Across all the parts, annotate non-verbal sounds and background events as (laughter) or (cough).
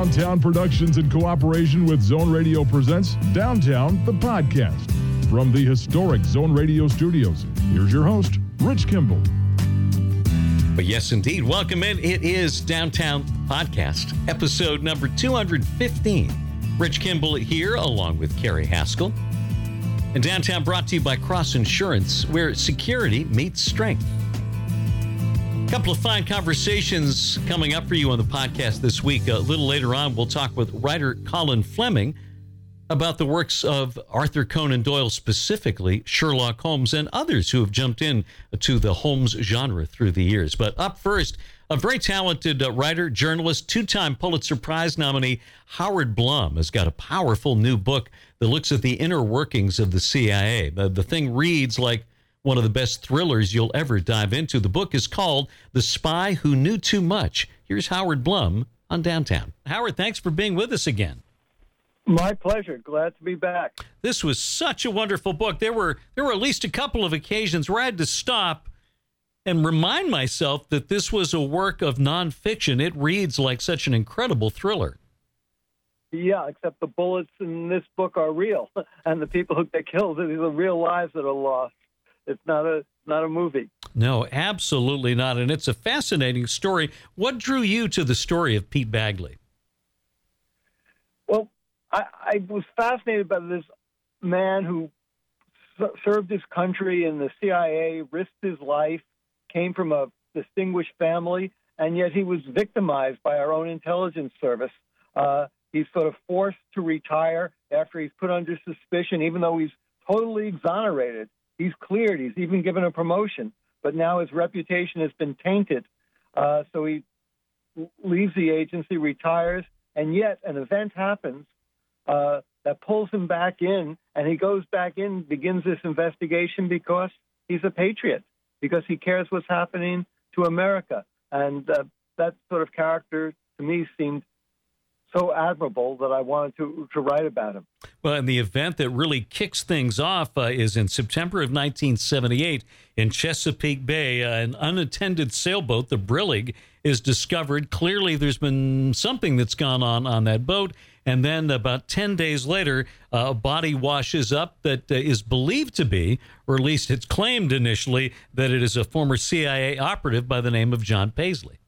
Downtown Productions in cooperation with Zone Radio presents Downtown, the podcast. From the historic Zone Radio studios, here's your host, Rich Kimball. But yes, indeed. Welcome in. It is Downtown Podcast, episode number 215. Rich Kimball here, along with Carrie Haskell. And Downtown brought to you by Cross Insurance, where security meets strength. Couple of fine conversations coming up for you on the podcast this week. A little later on, we'll talk with writer Colin Fleming about the works of Arthur Conan Doyle, specifically Sherlock Holmes, and others who have jumped in to the Holmes genre through the years. But up first, a very talented uh, writer, journalist, two time Pulitzer Prize nominee, Howard Blum, has got a powerful new book that looks at the inner workings of the CIA. The thing reads like one of the best thrillers you'll ever dive into. The book is called The Spy Who Knew Too Much. Here's Howard Blum on Downtown. Howard, thanks for being with us again. My pleasure. Glad to be back. This was such a wonderful book. There were there were at least a couple of occasions where I had to stop and remind myself that this was a work of nonfiction. It reads like such an incredible thriller. Yeah, except the bullets in this book are real, (laughs) and the people who get killed, these are real lives that are lost. It's not a not a movie. No, absolutely not. And it's a fascinating story. What drew you to the story of Pete Bagley? Well, I, I was fascinated by this man who served his country in the CIA, risked his life, came from a distinguished family, and yet he was victimized by our own intelligence service. Uh, he's sort of forced to retire after he's put under suspicion, even though he's totally exonerated. He's cleared. He's even given a promotion, but now his reputation has been tainted. Uh, so he leaves the agency, retires, and yet an event happens uh, that pulls him back in, and he goes back in, begins this investigation because he's a patriot, because he cares what's happening to America. And uh, that sort of character, to me, seemed so admirable that I wanted to, to write about him. Well, and the event that really kicks things off uh, is in September of 1978 in Chesapeake Bay. Uh, an unattended sailboat, the Brillig, is discovered. Clearly, there's been something that's gone on on that boat. And then about 10 days later, uh, a body washes up that uh, is believed to be, or at least it's claimed initially, that it is a former CIA operative by the name of John Paisley.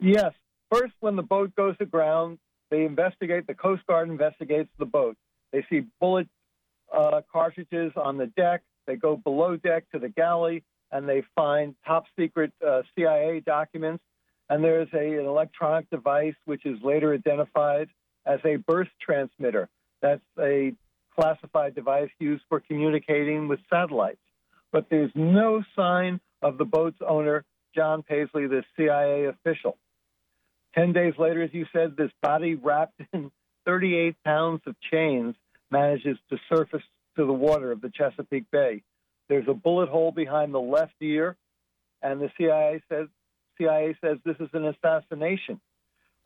Yes. First, when the boat goes aground, they investigate, the Coast Guard investigates the boat. They see bullet uh, cartridges on the deck. They go below deck to the galley and they find top secret uh, CIA documents. And there's a, an electronic device which is later identified as a burst transmitter. That's a classified device used for communicating with satellites. But there's no sign of the boat's owner, John Paisley, the CIA official. Ten days later, as you said, this body wrapped in (laughs) 38 pounds of chains manages to surface to the water of the Chesapeake Bay. There's a bullet hole behind the left ear, and the CIA says CIA says this is an assassination,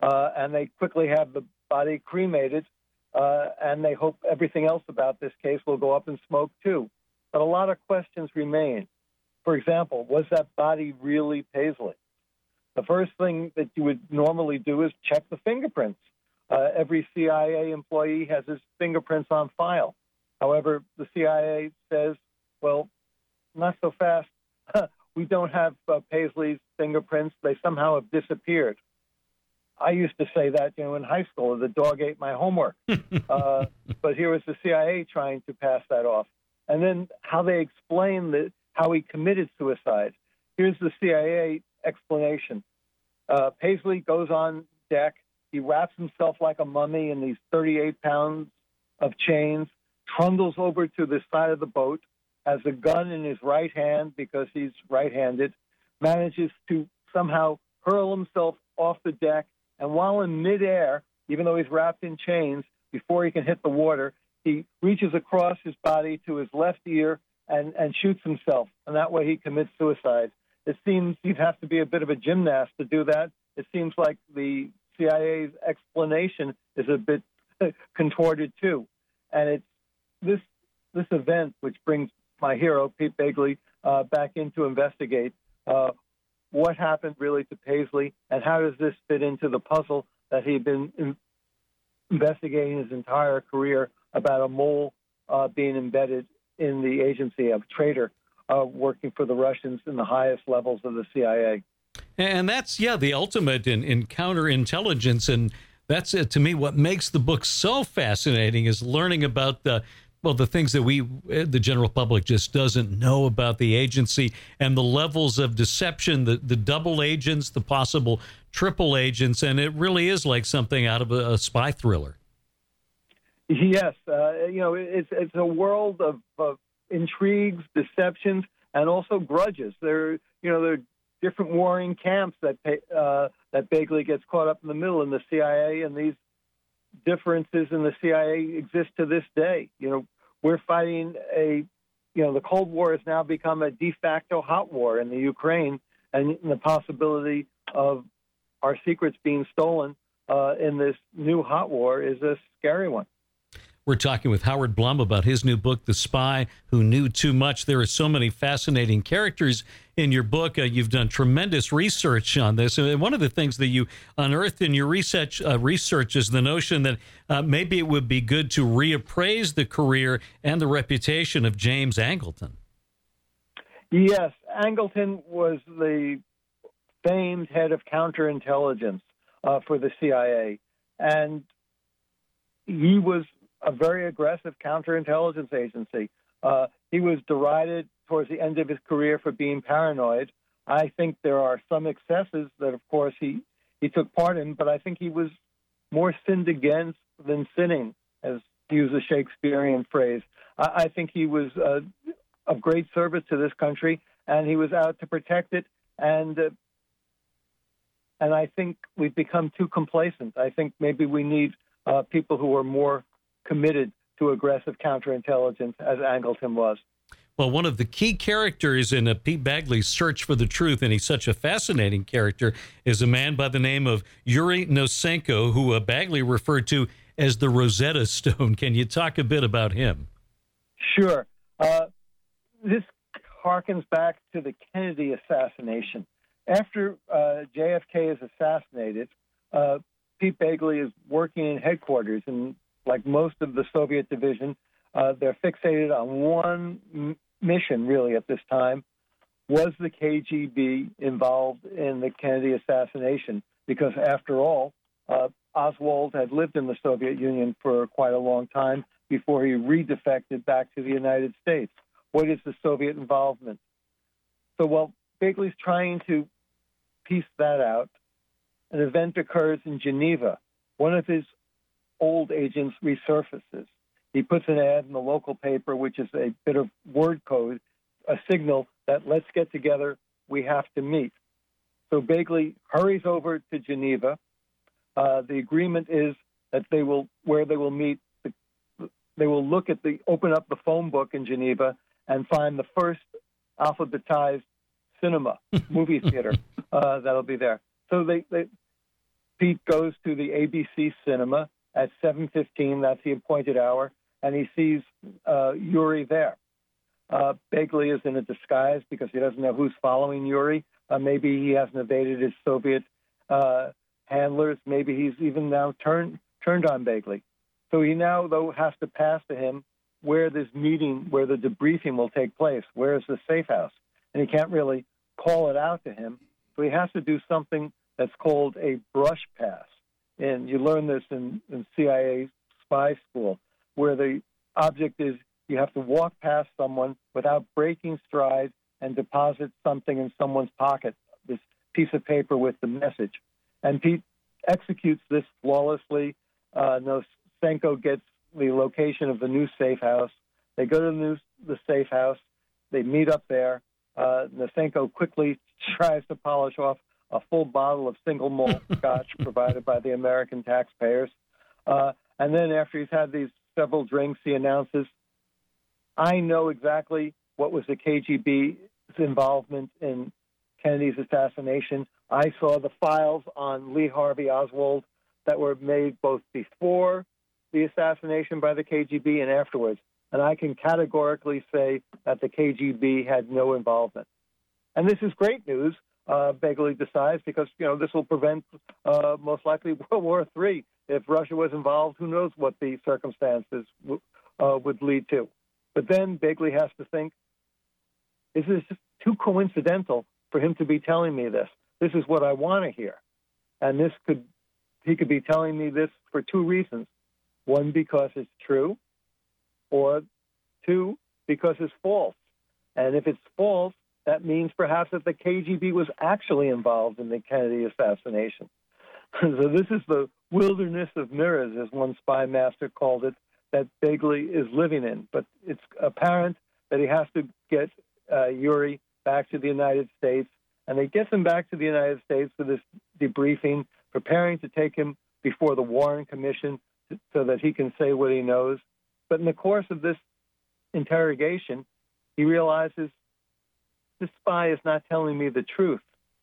uh, and they quickly have the body cremated, uh, and they hope everything else about this case will go up in smoke too. But a lot of questions remain. For example, was that body really Paisley? The first thing that you would normally do is check the fingerprints. Uh, every CIA employee has his fingerprints on file. However, the CIA says, well, not so fast. (laughs) we don't have uh, Paisley's fingerprints. They somehow have disappeared. I used to say that, you know, in high school, the dog ate my homework. (laughs) uh, but here was the CIA trying to pass that off. And then how they explain the, how he committed suicide. Here's the CIA explanation. Uh, Paisley goes on deck. He wraps himself like a mummy in these 38 pounds of chains, trundles over to the side of the boat, has a gun in his right hand because he's right handed, manages to somehow hurl himself off the deck, and while in midair, even though he's wrapped in chains, before he can hit the water, he reaches across his body to his left ear and, and shoots himself. And that way he commits suicide. It seems you'd have to be a bit of a gymnast to do that. It seems like the CIA's explanation is a bit (laughs) contorted too, and it's this this event which brings my hero Pete Bagley uh, back in to investigate. Uh, what happened really to Paisley, and how does this fit into the puzzle that he'd been in, investigating his entire career about a mole uh, being embedded in the agency of traitor uh, working for the Russians in the highest levels of the CIA. And that's yeah, the ultimate in, in counterintelligence, and that's uh, to me what makes the book so fascinating is learning about the well the things that we uh, the general public just doesn't know about the agency and the levels of deception, the the double agents, the possible triple agents, and it really is like something out of a, a spy thriller. Yes, uh, you know it's it's a world of, of intrigues, deceptions, and also grudges. There, you know, there are different warring camps that uh, that Bagley gets caught up in the middle in the CIA, and these differences in the CIA exist to this day. You know, we're fighting a, you know, the Cold War has now become a de facto hot war in the Ukraine, and the possibility of our secrets being stolen uh, in this new hot war is a scary one. We're talking with Howard Blum about his new book, The Spy Who Knew Too Much. There are so many fascinating characters in your book. Uh, you've done tremendous research on this. And one of the things that you unearthed in your research, uh, research is the notion that uh, maybe it would be good to reappraise the career and the reputation of James Angleton. Yes, Angleton was the famed head of counterintelligence uh, for the CIA. And he was a very aggressive counterintelligence agency. Uh, he was derided towards the end of his career for being paranoid. I think there are some excesses that, of course, he, he took part in, but I think he was more sinned against than sinning, as to use a Shakespearean phrase. I, I think he was uh, of great service to this country, and he was out to protect it. And uh, and I think we've become too complacent. I think maybe we need uh, people who are more committed to aggressive counterintelligence as Angleton was. Well, one of the key characters in Pete Bagley's search for the truth, and he's such a fascinating character, is a man by the name of Yuri Nosenko, who uh, Bagley referred to as the Rosetta Stone. (laughs) Can you talk a bit about him? Sure. Uh, this harkens back to the Kennedy assassination. After uh, JFK is assassinated, uh, Pete Bagley is working in headquarters in like most of the Soviet division, uh, they're fixated on one m- mission really at this time. Was the KGB involved in the Kennedy assassination? Because after all, uh, Oswald had lived in the Soviet Union for quite a long time before he redefected back to the United States. What is the Soviet involvement? So while Bagley's trying to piece that out, an event occurs in Geneva. One of his old agents resurfaces. He puts an ad in the local paper, which is a bit of word code, a signal that let's get together, we have to meet. So Bagley hurries over to Geneva. Uh, the agreement is that they will, where they will meet, they will look at the, open up the phone book in Geneva and find the first alphabetized cinema, (laughs) movie theater uh, that'll be there. So they, they, Pete goes to the ABC cinema at 7:15. That's the appointed hour, and he sees uh, Yuri there. Uh, Bagley is in a disguise because he doesn't know who's following Yuri. Uh, maybe he hasn't evaded his Soviet uh, handlers. Maybe he's even now turned turned on Bagley. So he now though has to pass to him where this meeting, where the debriefing will take place. Where is the safe house? And he can't really call it out to him. So he has to do something that's called a brush pass and you learn this in, in CIA spy school, where the object is you have to walk past someone without breaking stride and deposit something in someone's pocket, this piece of paper with the message. And Pete executes this flawlessly. Uh, Nosenko gets the location of the new safe house. They go to the, new, the safe house. They meet up there. Uh, Nosenko quickly (laughs) tries to polish off a full bottle of single malt (laughs) scotch provided by the American taxpayers. Uh, and then after he's had these several drinks, he announces, I know exactly what was the KGB's involvement in Kennedy's assassination. I saw the files on Lee Harvey Oswald that were made both before the assassination by the KGB and afterwards. And I can categorically say that the KGB had no involvement. And this is great news uh, Bagley decides, because you know this will prevent uh, most likely (laughs) World War III. If Russia was involved, who knows what the circumstances w- uh, would lead to. But then Bagley has to think: This is just too coincidental for him to be telling me this. This is what I want to hear, and this could he could be telling me this for two reasons: one, because it's true, or two, because it's false. And if it's false, that means perhaps that the KGB was actually involved in the Kennedy assassination. (laughs) so this is the wilderness of mirrors, as one spy master called it, that Bagley is living in. But it's apparent that he has to get uh, Yuri back to the United States, and they get him back to the United States for this debriefing, preparing to take him before the Warren Commission so that he can say what he knows. But in the course of this interrogation, he realizes this spy is not telling me the truth.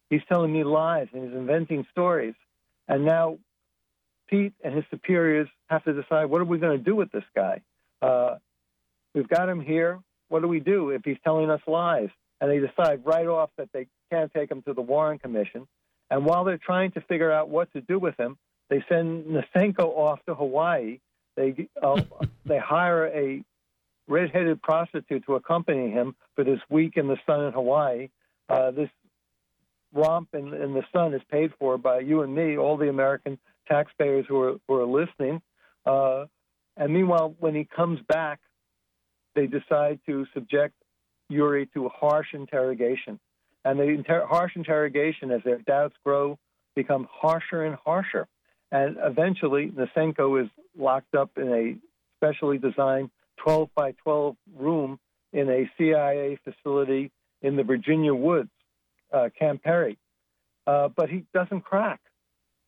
He's telling me lies and he's inventing stories. And now Pete and his superiors have to decide what are we going to do with this guy? Uh, we've got him here. What do we do if he's telling us lies? And they decide right off that they can't take him to the Warren Commission. And while they're trying to figure out what to do with him, they send Nosenko off to Hawaii. They uh, (laughs) they hire a red-headed prostitute to accompany him for this week in the sun in Hawaii. Uh, this romp in, in, the sun is paid for by you and me, all the American taxpayers who are, who are listening. Uh, and meanwhile, when he comes back, they decide to subject Yuri to harsh interrogation. And the inter- harsh interrogation, as their doubts grow, become harsher and harsher. And eventually, Nosenko is locked up in a specially designed 12 by 12 room in a CIA facility in the Virginia woods, uh, Camp Peary. Uh, but he doesn't crack,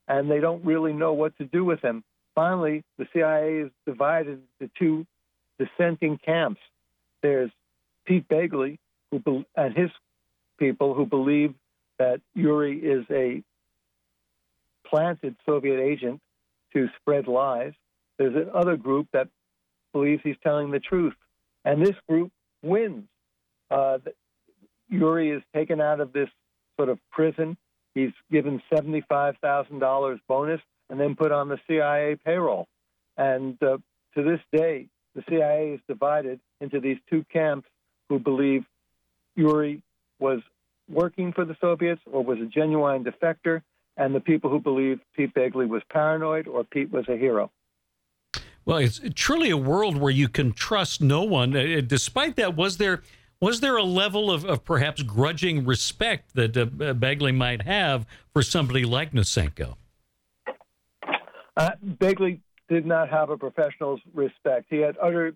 and they don't really know what to do with him. Finally, the CIA is divided into two dissenting camps. There's Pete Bagley who be- and his people who believe that Yuri is a planted Soviet agent to spread lies. There's another group that believes he's telling the truth. And this group wins. Uh, Yuri is taken out of this sort of prison. He's given $75,000 bonus and then put on the CIA payroll. And uh, to this day, the CIA is divided into these two camps who believe Yuri was working for the Soviets or was a genuine defector, and the people who believe Pete Bagley was paranoid or Pete was a hero. Well, it's truly a world where you can trust no one. Uh, despite that, was there was there a level of, of perhaps grudging respect that uh, Bagley might have for somebody like Nosenko? Uh, Bagley did not have a professional's respect. He had utter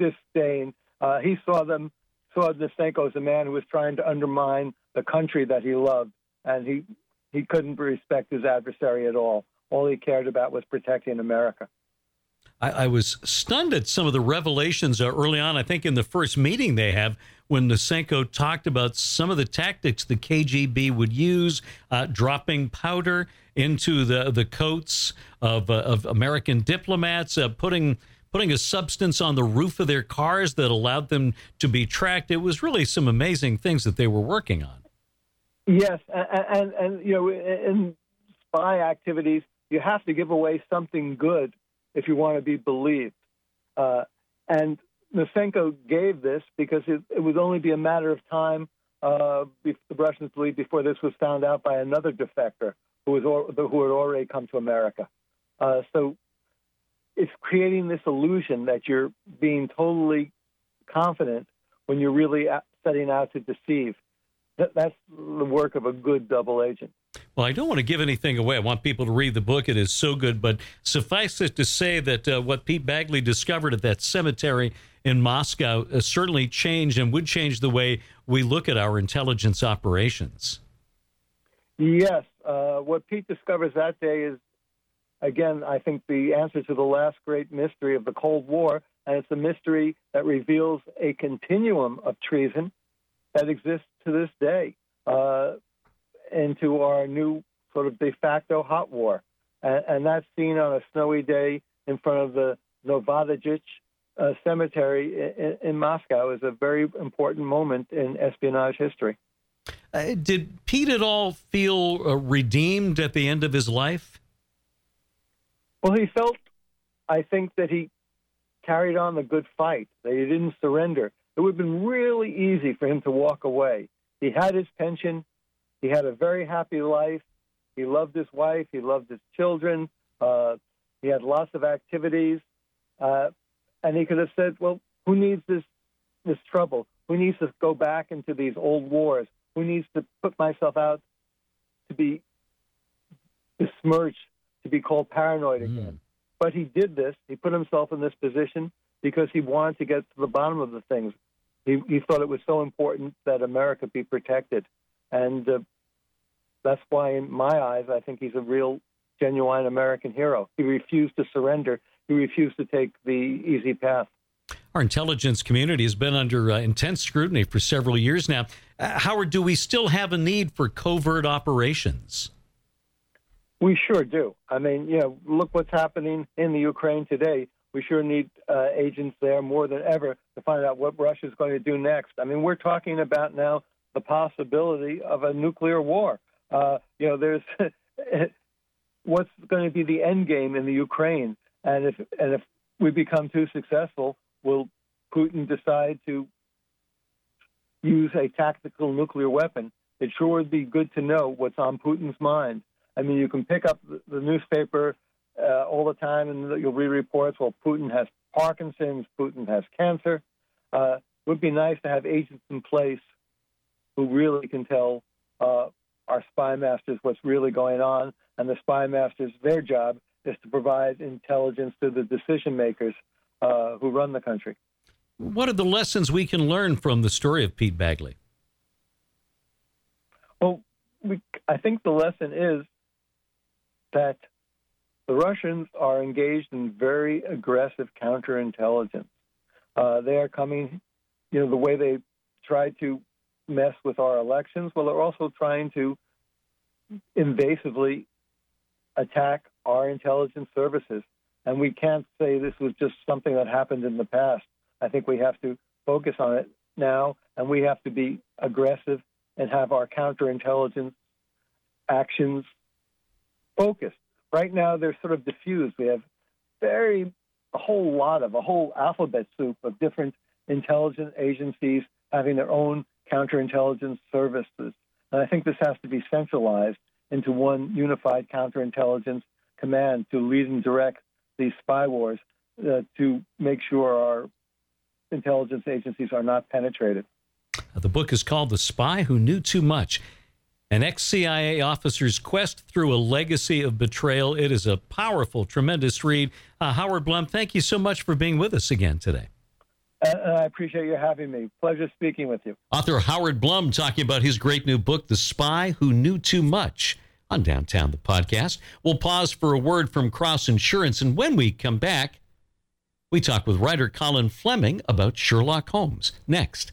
disdain. Uh, he saw them saw Nosenko as a man who was trying to undermine the country that he loved, and he he couldn't respect his adversary at all. All he cared about was protecting America. I, I, was stunned at some of the revelations uh, early on. I think in the first meeting they have when Nosenko talked about some of the tactics the KGB would use, uh, dropping powder into the the coats of uh, of American diplomats, uh, putting putting a substance on the roof of their cars that allowed them to be tracked. It was really some amazing things that they were working on. Yes, and and, and you know in spy activities you have to give away something good if you want to be believed. Uh, and Nosenko gave this because it, it, would only be a matter of time, uh, the Russians believed, before this was found out by another defector who, was or, who had already come to America. Uh, so it's creating this illusion that you're being totally confident when you're really setting out to deceive. That, that's the work of a good double agent. Well, I don't want to give anything away. I want people to read the book. It is so good. But suffice it to say that uh, what Pete Bagley discovered at that cemetery in Moscow uh, certainly changed and would change the way we look at our intelligence operations. Yes. Uh, what Pete discovers that day is, again, I think the answer to the last great mystery of the Cold War. And it's a mystery that reveals a continuum of treason that exists to this day. Into our new sort of de facto hot war. And, and that's seen on a snowy day in front of the Novodevichy uh, cemetery in, in, Moscow is a very important moment in espionage history. Uh, did Pete at all feel uh, redeemed at the end of his life? Well, he felt, I think, that he carried on the good fight, that he didn't surrender. It would have been really easy for him to walk away. He had his pension. He had a very happy life. He loved his wife. He loved his children. Uh, he had lots of activities. Uh, and he could have said, well, who needs this, this trouble? Who needs to go back into these old wars? Who needs to put myself out to be besmirched, to be called paranoid mm. again? But he did this. He put himself in this position because he wanted to get to the bottom of the things. He, he thought it was so important that America be protected. And uh, that's why, in my eyes, I think he's a real, genuine American hero. He refused to surrender, he refused to take the easy path. Our intelligence community has been under uh, intense scrutiny for several years now. Uh, Howard, do we still have a need for covert operations? We sure do. I mean, you know, look what's happening in the Ukraine today. We sure need uh, agents there more than ever to find out what Russia's going to do next. I mean, we're talking about now the possibility of a nuclear war. Uh, you know, there's (laughs) what's going to be the end game in the Ukraine, and if and if we become too successful, will Putin decide to use a tactical nuclear weapon? It sure would be good to know what's on Putin's mind. I mean, you can pick up the, newspaper uh, all the time and you'll read reports. Well, Putin has Parkinson's, Putin has cancer. Uh, would be nice to have agents in place who really can tell uh, our spy masters what's really going on. And the spy masters, their job is to provide intelligence to the decision makers uh, who run the country. What are the lessons we can learn from the story of Pete Bagley? Well, we, I think the lesson is that the Russians are engaged in very aggressive counterintelligence. Uh, they are coming, you know, the way they tried to mess with our elections. Well, they're also trying to invasively attack our intelligence services. And we can't say this was just something that happened in the past. I think we have to focus on it now, and we have to be aggressive and have our counterintelligence actions focused. Right now, they're sort of diffused. We have very a whole lot of a whole alphabet soup of different intelligence agencies having their own counterintelligence services. And I think this has to be centralized into one unified counterintelligence command to lead and direct these spy wars uh, to make sure our intelligence agencies are not penetrated. The book is called The Spy Who Knew Too Much An ex CIA officer's quest through a legacy of betrayal. It is a powerful, tremendous read. Uh, Howard Blum, thank you so much for being with us again today. Uh, I appreciate you having me. Pleasure speaking with you. Author Howard Blum talking about his great new book, The Spy Who Knew Too Much, on Downtown the Podcast. We'll pause for a word from Cross Insurance, and when we come back, we talk with writer Colin Fleming about Sherlock Holmes. Next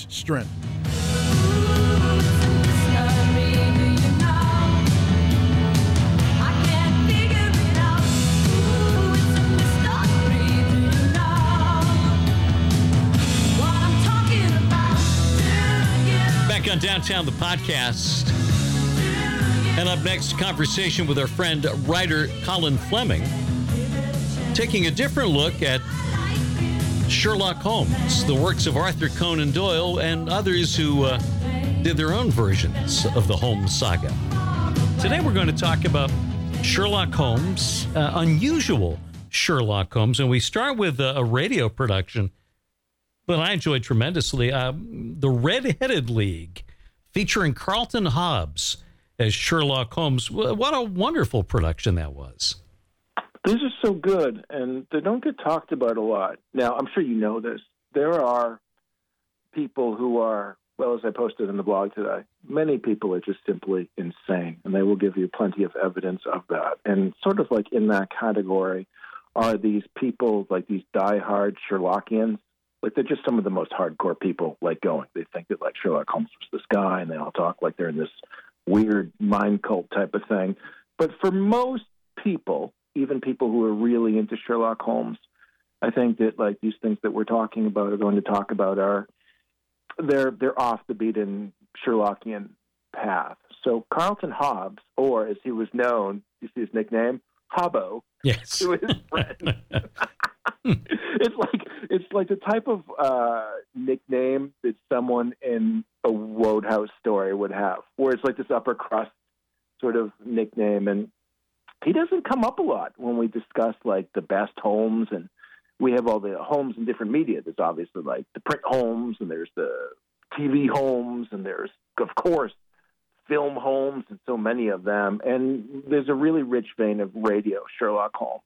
strength. Back on Downtown, the podcast. And up next, conversation with our friend, writer Colin Fleming, taking a different look at Sherlock Holmes, the works of Arthur Conan Doyle, and others who uh, did their own versions of the Holmes saga. Today we're going to talk about Sherlock Holmes, uh, unusual Sherlock Holmes, and we start with a, a radio production that I enjoyed tremendously uh, The Red-Headed League, featuring Carlton Hobbs as Sherlock Holmes. What a wonderful production that was. These are so good, and they don't get talked about a lot. Now, I'm sure you know this. There are people who are well as I posted in the blog today, many people are just simply insane, and they will give you plenty of evidence of that. And sort of like in that category are these people, like these diehard Sherlockians. Like they're just some of the most hardcore people like going. They think that like Sherlock Holmes was this guy, and they all talk like they're in this weird mind cult type of thing. But for most people, even people who are really into Sherlock Holmes, I think that like these things that we're talking about are going to talk about are they're they're off the beaten Sherlockian path. So Carlton Hobbs, or as he was known, you see his nickname, Hobbo, yes, to his (laughs) friend. (laughs) it's like it's like the type of uh, nickname that someone in a Wodehouse story would have, where it's like this upper crust sort of nickname, and he doesn't come up a lot when we discuss like the best Holmes and we have all the Holmes in different media. There's obviously like the print Holmes, and there's the TV Holmes, and there's of course film Holmes, and so many of them. And there's a really rich vein of radio, Sherlock Holmes.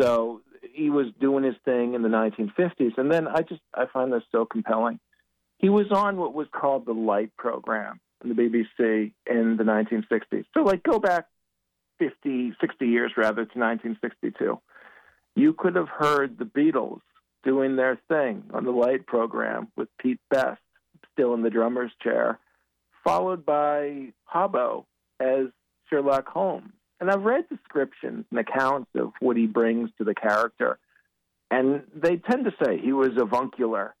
So he was doing his thing in the 1950s, and then I just I find this so compelling. He was on what was called the Light program in the BBC in the 1960s. So like go back 50, 60 years rather to 1962 you could have heard the Beatles doing their thing on the light program with Pete Best still in the drummer's chair, followed by Hobbo as Sherlock Holmes. And I've read descriptions and accounts of what he brings to the character, and they tend to say he was avuncular.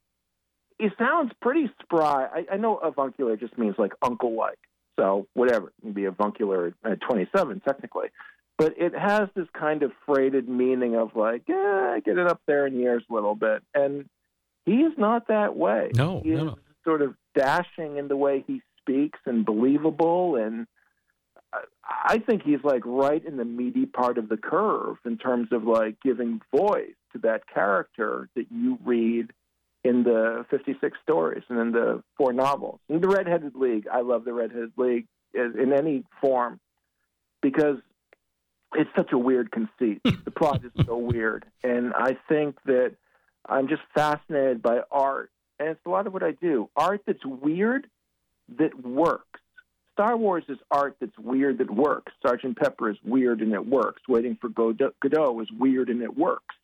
He sounds pretty spry. I, I know avuncular just means like uncle like. So whatever, it can be avuncular at 27 technically but it has this kind of freighted meaning of like, yeah, get it up there in years a little bit. And he is not that way. No, he no, is no. sort of dashing in the way he speaks and believable. And I think he's like right in the meaty part of the curve in terms of like giving voice to that character that you read in the 56 stories and in the four novels. In the Redheaded League, I love the Redheaded League in any form because it's such a weird conceit. (laughs) the plot is so weird, and I think that I'm just fascinated by art, and it's a lot of what I do. Art that's weird that works. Star Wars is art that's weird that works. Sergeant Pepper is weird and it works. Waiting for Godot, Godot is weird and it works.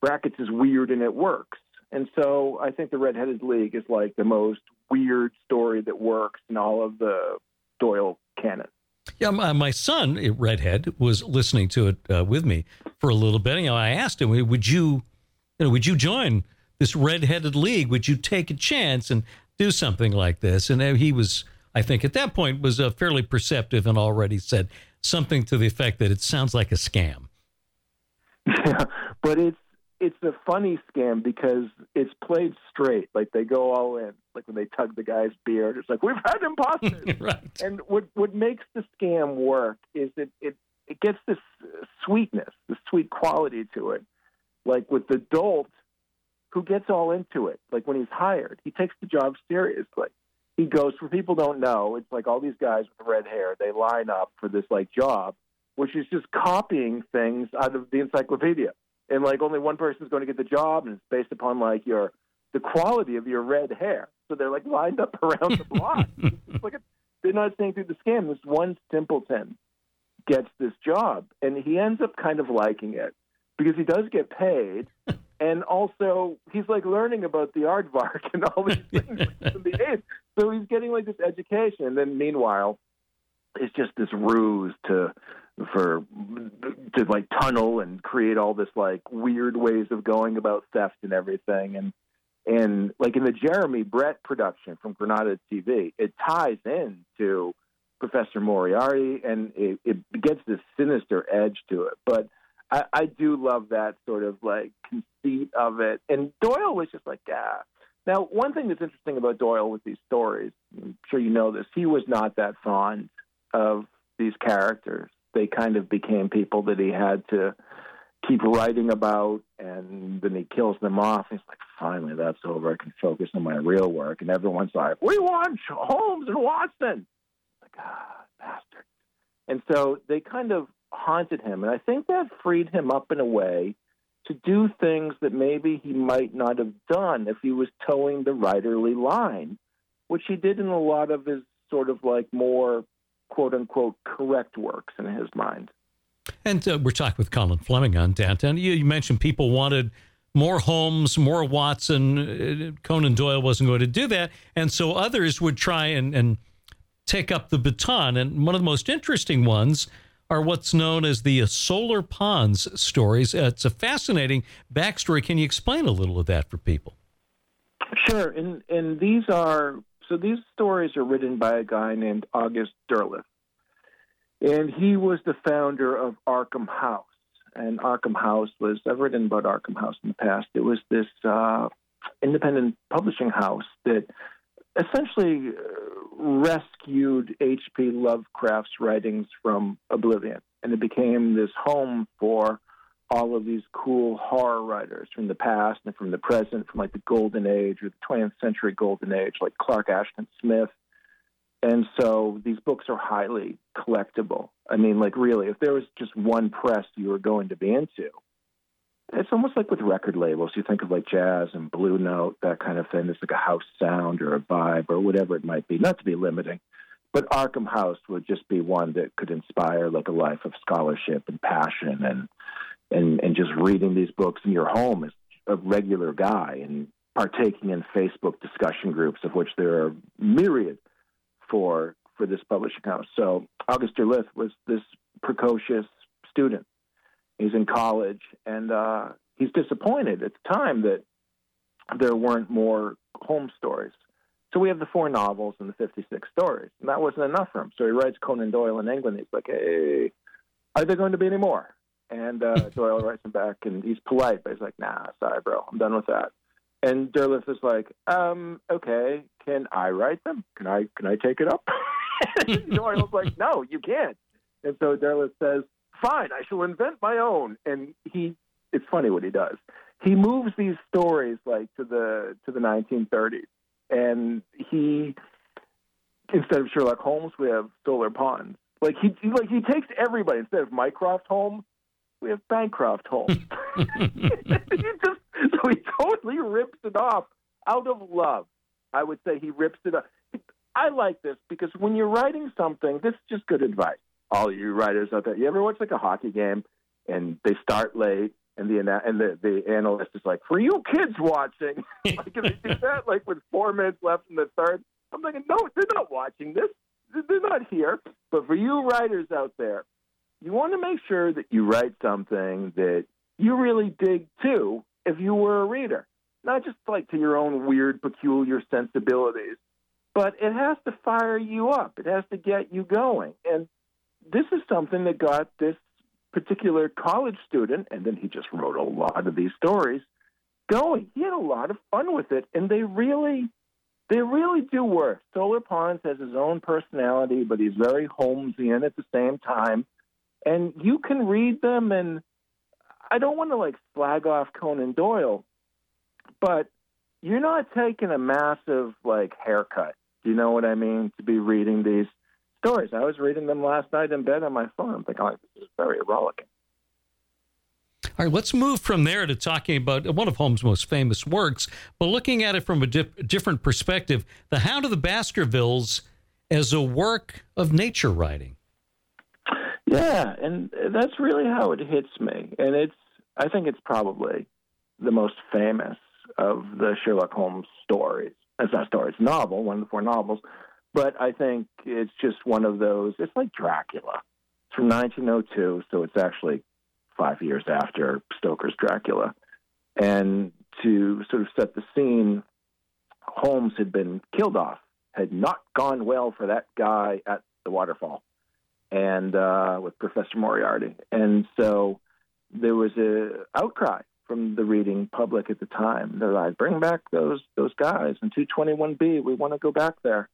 Brackets is weird and it works. And so I think the Redheaded League is like the most weird story that works in all of the Doyle canon. Yeah, my, my son, redhead, was listening to it uh, with me for a little bit. You know, I asked him, "Would you, you know, would you join this redheaded league? Would you take a chance and do something like this?" And he was, I think, at that point, was uh, fairly perceptive and already said something to the effect that it sounds like a scam. Yeah, (laughs) but it's it's a funny scam because it's played straight. Like they go all in. Like when they tug the guy's beard, it's like we've had imposters. (laughs) right. And what what makes the scam work is that it it gets this sweetness, the sweet quality to it. Like with the dolt, who gets all into it. Like when he's hired, he takes the job seriously. He goes for people don't know. It's like all these guys with red hair. They line up for this like job, which is just copying things out of the encyclopedia and like only one person's going to get the job, and it's based upon like your the quality of your red hair. So they're like lined up (laughs) around the block. (laughs) like a, they're not saying through the scam. This one simpleton gets this job, and he ends up kind of liking it because he does get paid, (laughs) and also he's like learning about the aardvark and all these things from the. So he's getting like this education, and then meanwhile, it's just this ruse to for to like tunnel and create all this like weird ways of going about theft and everything and and like in the Jeremy Brett production from Granada TV, it ties in to Professor Moriarty and it, it gets this sinister edge to it. But I, I do love that sort of like conceit of it. And Doyle was just like, yeah. Now, one thing that's interesting about Doyle with these stories, I'm sure you know this, he was not that fond of these characters they kind of became people that he had to keep writing about, and then he kills them off. He's like, finally, that's over. I can focus on my real work. And everyone's like, we want Holmes and Watson. Like, ah, bastard. And so they kind of haunted him. And I think that freed him up in a way to do things that maybe he might not have done if he was toeing the writerly line which he did in a lot of his sort of like more quote unquote correct works in his mind. And uh, we're talking with Colin Fleming on downtown. You, you, mentioned people wanted more Holmes, more Watson. Uh, Conan Doyle wasn't going to do that. And so others would try and, and take up the baton. And one of the most interesting ones are what's known as the Solar Pons stories. Uh, it's a fascinating backstory. Can you explain a little of that for people? Sure. And, and these are so these stories are written by a guy named August Derleth. And he was the founder of Arkham House. And Arkham House was, I've written about Arkham House in the past. It was this uh, independent publishing house that essentially uh, rescued H.P. Lovecraft's writings from oblivion. And it became this home for all of these cool horror writers from the past and from the present, from like the Golden Age or the 20th century Golden Age, like Clark Ashton Smith. And so these books are highly collectible. I mean, like, really, if there was just one press you were going to be into, it's almost like with record labels. You think of like jazz and Blue Note, that kind of thing. It's like a house sound or a vibe or whatever it might be, not to be limiting. But Arkham House would just be one that could inspire like a life of scholarship and passion and and and just reading these books in your home as a regular guy and partaking in Facebook discussion groups of which there are myriad for for this publishing house. So August Derleth was this precocious student. He's in college and uh, he's disappointed at the time that there weren't more home stories. So we have the four novels and the 56 stories, and that wasn't enough for him. So he writes Conan Doyle in England. He's like, "Hey, are there going to be any more?" And uh, (laughs) Doyle writes him back, and he's polite, but he's like, "Nah, sorry, bro, I'm done with that." And Derleth is like, um, "Okay, can I write them? Can I can I take it up?" (laughs) Doyle's like, "No, you can't." And so Derleth says, "Fine, I shall invent my own." And he, it's funny what he does. He moves these stories like to the to the 1930s, and he instead of Sherlock Holmes, we have Solar Pons. Like he, like he takes everybody instead of Mycroft Holmes we have Bancroft Holmes. (laughs) (laughs) he just, so he totally rips it off out of love. I would say he rips it off. I like this because when you're writing something, this is just good advice. All you writers out there, you ever watch like a hockey game and they start late and the and the, the analyst is like, "For you kids watching, (laughs) like if they do that, like with four minutes left in the third, I'm thinking, no, they're not watching this. They're not here. But for you writers out there, you want to make sure that you write something that you really dig too if you were a reader, not just like to your own weird, peculiar sensibilities, but it has to fire you up. It has to get you going. And this is something that got this particular college student, and then he just wrote a lot of these stories going. He had a lot of fun with it, and they really, they really do work. Solar Pons has his own personality, but he's very homesy, Holmesian at the same time and you can read them and I don't want to like flag off Conan Doyle, but you're not taking a massive like haircut. Do you know what I mean? To be reading these stories. I was reading them last night in bed on my phone. I'm thinking, oh, this is very rollicking. All right, let's move from there to talking about one of Holmes' most famous works, but looking at it from a dip, different perspective The Hound of the Baskervilles as a work of nature writing. Yeah, and that's really how it hits me. And it's I think it's probably the most famous of the Sherlock Holmes stories. It's not stories, novel, one of the four novels. But I think it's just one of those. It's like Dracula. It's from 1902, so it's actually five years after Stoker's Dracula. And to sort of set the scene, Holmes had been killed off, had not gone well for that guy at the waterfall and uh, with Professor Moriarty. And so there was a outcry from the reading public at the time. They're like, bring back those those guys in 221B. We want to go back there.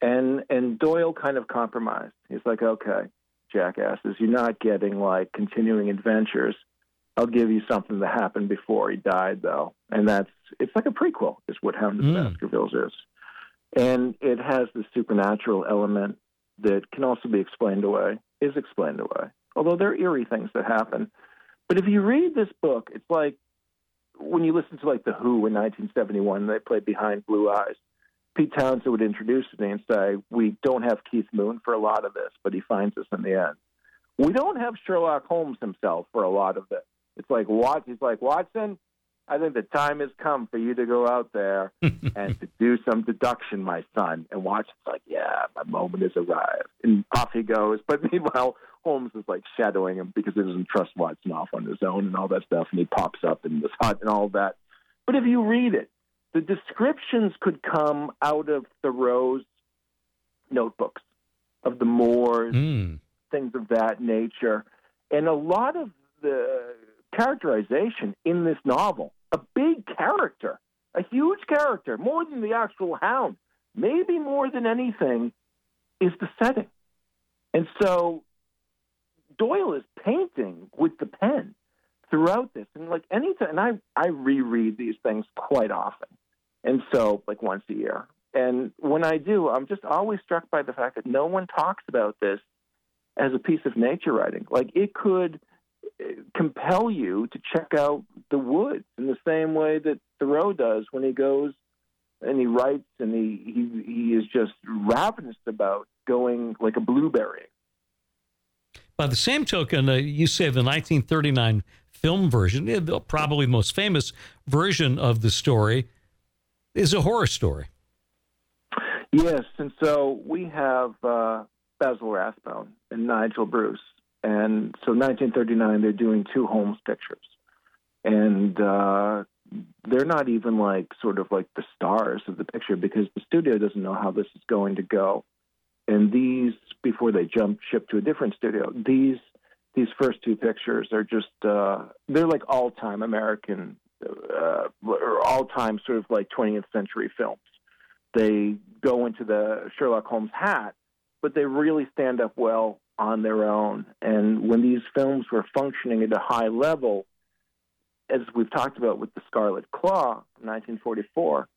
And and Doyle kind of compromised. He's like, okay, jackasses, you're not getting like continuing adventures. I'll give you something that happened before he died, though, and that's it's like a prequel. Is what Hound of the mm. Baskervilles is, and it has the supernatural element that can also be explained away is explained away. Although there are eerie things that happen. But if you read this book, it's like when you listen to like The Who in 1971, they played Behind Blue Eyes. Pete Townshend would introduce me and say, "We don't have Keith Moon for a lot of this, but he finds us in the end. We don't have Sherlock Holmes himself for a lot of this. It's like Watson. He's like Watson. I think the time has come for you to go out there (laughs) and to do some deduction, my son. And watch. It's like, yeah, my moment has arrived. And off he goes. But (laughs) meanwhile, Holmes is like shadowing him because he doesn't trust Watson off on his own and all that stuff. And he pops up in this hut and all that. But if you read it, the descriptions could come out of Thoreau's notebooks of the Moors, Mm. things of that nature. And a lot of the characterization in this novel, a big character, a huge character, more than the actual hound, maybe more than anything, is the setting. And so Doyle is painting with the pen throughout this. And like anytime, and I, I reread these things quite often. And so, like once a year. And when I do, I'm just always struck by the fact that no one talks about this as a piece of nature writing. Like it could compel you to check out the woods in the same way that Thoreau does when he goes and he writes and he he, he is just ravenous about going like a blueberry. By the same token, uh, you say the 1939 film version, eh, probably the most famous version of the story, is a horror story. Yes, and so we have uh, Basil Rathbone and Nigel Bruce, and so 1939 they're doing two Holmes pictures, and uh, they're not even like sort of like the stars of the picture because the studio doesn't know how this is going to go, and these before they jump ship to a different studio, these these first two pictures are just uh, they're like all time American uh, or all time sort of like 20th century films. They go into the Sherlock Holmes hat, but they really stand up well on their own. And when these films were functioning at a high level, as we've talked about with The Scarlet Claw from 1944,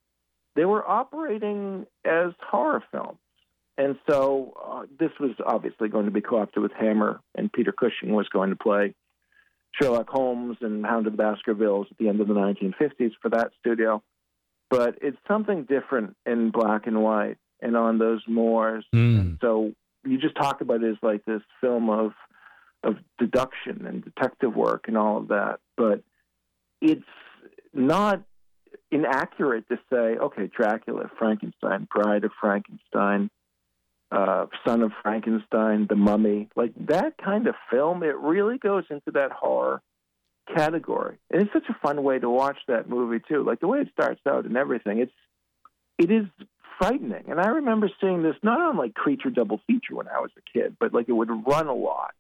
they were operating as horror films. And so uh, this was obviously going to be co opted with Hammer, and Peter Cushing was going to play Sherlock Holmes and Hound of the Baskervilles at the end of the 1950s for that studio but it's something different in black and white and on those moors. Mm. So you just talk about it as like this film of of deduction and detective work and all of that, but it's not inaccurate to say, okay, Dracula, Frankenstein, Bride of Frankenstein, uh, Son of Frankenstein, The Mummy, like that kind of film. It really goes into that horror category. And it's such a fun way to watch that movie too. Like the way it starts out and everything. It's it is frightening. And I remember seeing this not on like creature double feature when I was a kid, but like it would run a lot.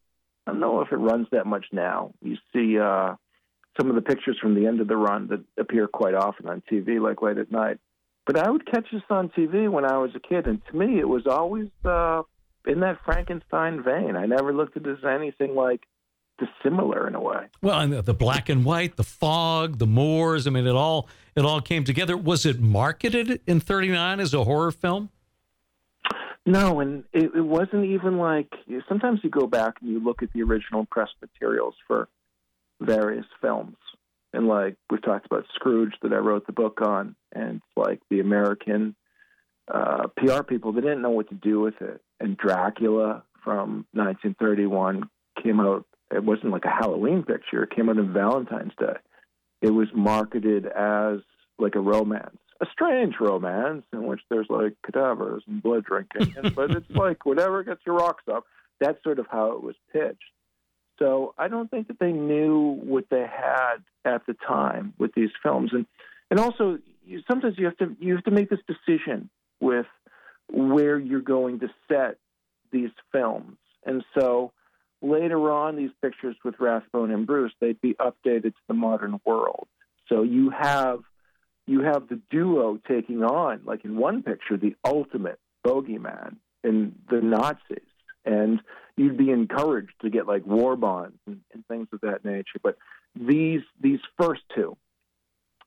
I don't know if it runs that much now. You see uh some of the pictures from the end of the run that appear quite often on TV, like late at night. But I would catch this on TV when I was a kid, and to me, it was always uh, in that Frankenstein vein. I never looked at it as anything like dissimilar in a way. Well, and the, the black and white, the fog, the moors, I mean, it all it all came together. Was it marketed in 39 as a horror film? No, and it, it wasn't even like sometimes you go back and you look at the original press materials for various films. And like we've talked about Scrooge that I wrote the book on, and it's like the American uh, PR people, they didn't know what to do with it. And Dracula from 1931 came out, it wasn't like a Halloween picture, it came out on Valentine's Day. It was marketed as like a romance, a strange romance in which there's like cadavers and blood drinking, and, but it's (laughs) like whatever gets your rocks up. That's sort of how it was pitched. So I don't think that they knew what they had at the time with these films, and and also you, sometimes you have to you have to make this decision with where you're going to set these films, and so later on, these pictures with Rathbone and Bruce they'd be updated to the modern world. So you have you have the duo taking on, like in one picture, the ultimate bogeyman in the Nazis, and you'd be encouraged to get like war bonds and, and things of that nature. But these these first two,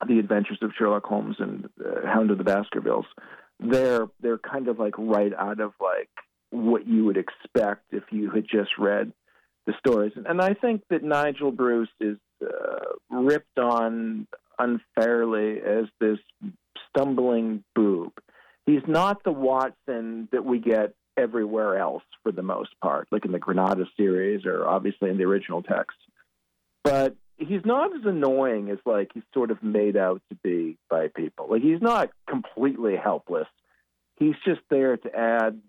the Adventures of Sherlock Holmes and uh, Hound of the Baskervilles, they're they're kind of like right out of like what you would expect if you had just read the stories. And, I think that Nigel Bruce is uh, ripped on unfairly as this stumbling boob. He's not the Watson that we get everywhere else for the most part, like in the Granada series or obviously in the original text. But he's not as annoying as like he's sort of made out to be by people. Like he's not completely helpless. He's just there to add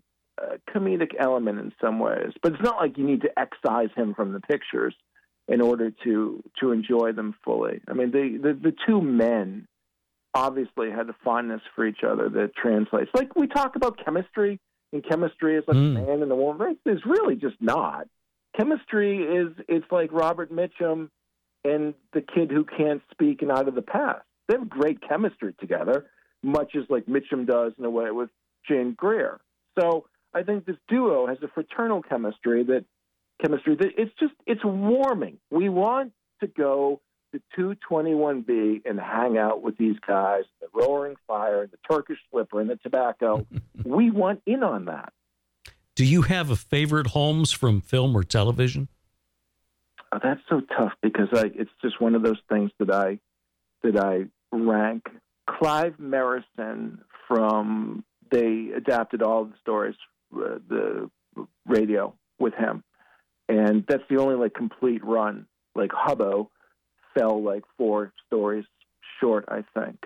comedic element in some ways. But it's not like you need to excise him from the pictures in order to to enjoy them fully. I mean, the the, the two men obviously had a fondness for each other that translates. Like we talk about chemistry, and chemistry is like mm. a man and a woman. Right? It's really just not. Chemistry is it's like Robert Mitchum and the kid who can't speak and out of the past. They have great chemistry together, much as like Mitchum does in a way with Jane Greer. So I think this duo has a fraternal chemistry that chemistry that it's just it's warming. We want to go to 221B and hang out with these guys, the roaring fire, the Turkish slipper, and the tobacco. (laughs) we want in on that. Do you have a favorite Holmes from film or television? Oh, that's so tough because I, it's just one of those things that I that I rank. Clive Merrison from they adapted all the stories, the radio with him, and that's the only like complete run. Like Hobbs fell like four stories short, I think.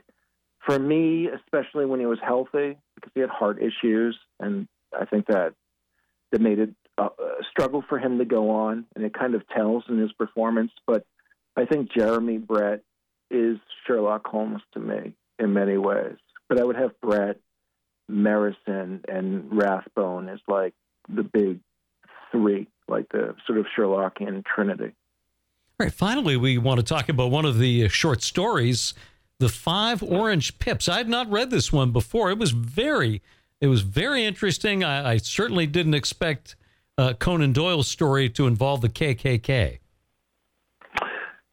For me, especially when he was healthy, because he had heart issues, and I think that that made it a, struggle for him to go on, and it kind of tells in his performance. But I think Jeremy Brett is Sherlock Holmes to me in many ways. But I would have Brett, Merrison, and Rathbone as like the big three, like the sort of Sherlockian trinity. All right, finally, we want to talk about one of the short stories, The Five Orange Pips. I had not read this one before. It was very, it was very interesting. I, I certainly didn't expect uh, Conan Doyle's story to involve the KKK.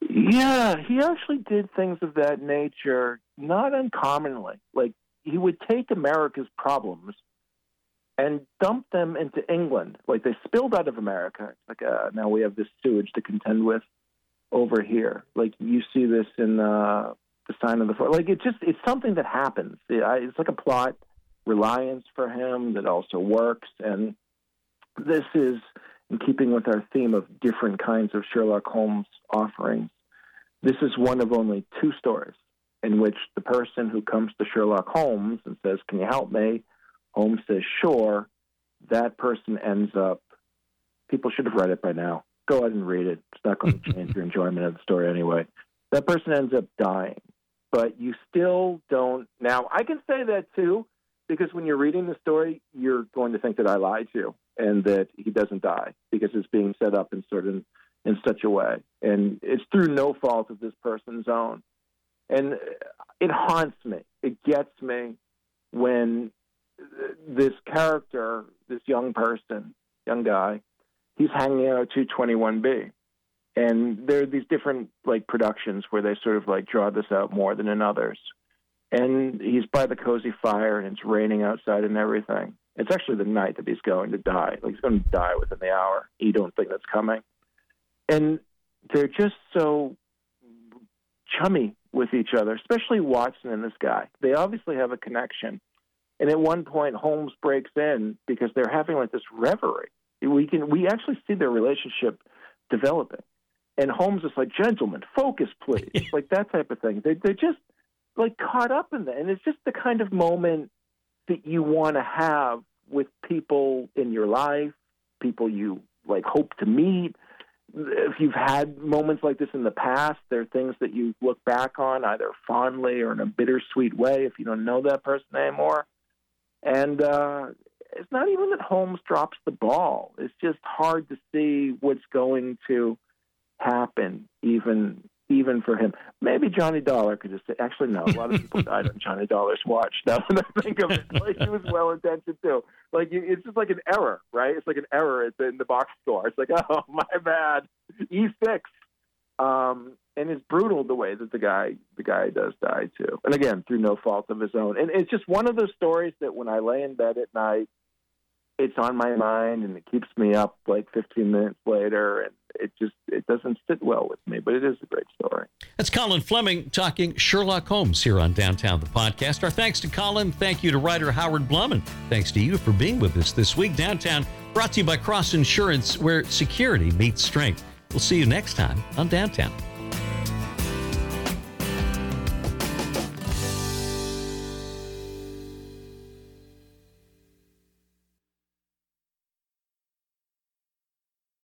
Yeah, he actually did things of that nature, not uncommonly. Like he would take America's problems and dump them into England. Like they spilled out of America. Like uh, now we have this sewage to contend with over here. Like you see this in uh, the sign of the like it just it's something that happens. It's like a plot reliance for him that also works and this is in keeping with our theme of different kinds of Sherlock Holmes offerings. This is one of only two stories in which the person who comes to Sherlock Holmes and says, Can you help me? Holmes says, Sure. That person ends up, people should have read it by now. Go ahead and read it. It's not going (laughs) to change your enjoyment of the story anyway. That person ends up dying, but you still don't. Now, I can say that too, because when you're reading the story, you're going to think that I lied to you and that he doesn't die because it's being set up in certain in such a way, and it's through no fault of this person's own, and it haunts me. It gets me when this character, this young person, young guy, he's hanging out at 221B. And there are these different like productions where they sort of like draw this out more than in others. And he's by the cozy fire and it's raining outside and everything. It's actually the night that he's going to die. Like he's going to die within the hour. You don't think that's coming. And they're just so chummy with each other, especially Watson and this guy. They obviously have a connection. And at one point, Holmes breaks in because they're having like this reverie. We can we actually see their relationship developing. And Holmes is like, "Gentlemen, focus, please," (laughs) like that type of thing. They they're just like caught up in that, and it's just the kind of moment that you want to have with people in your life, people you like hope to meet. If you've had moments like this in the past, there are things that you look back on either fondly or in a bittersweet way if you don't know that person anymore. And uh, it's not even that Holmes drops the ball. It's just hard to see what's going to happen, even even for him. Maybe Johnny Dollar could just say, actually, no, a lot of people died on Johnny Dollar's watch. Now that I think of it, like he was well intentioned too. Like it's just like an error, right? It's like an error in the, in the box score. It's like, (laughs) oh, my bad, E6. Um, and it's brutal the way that the guy the guy does die too, and again through no fault of his own. And it's just one of those stories that when I lay in bed at night, it's on my mind and it keeps me up like 15 minutes later and it just it doesn't sit well with me but it is a great story. That's colin fleming talking sherlock holmes here on downtown the podcast. Our thanks to colin. Thank you to writer howard blum and thanks to you for being with us this week. Downtown brought to you by cross insurance where security meets strength. We'll see you next time on downtown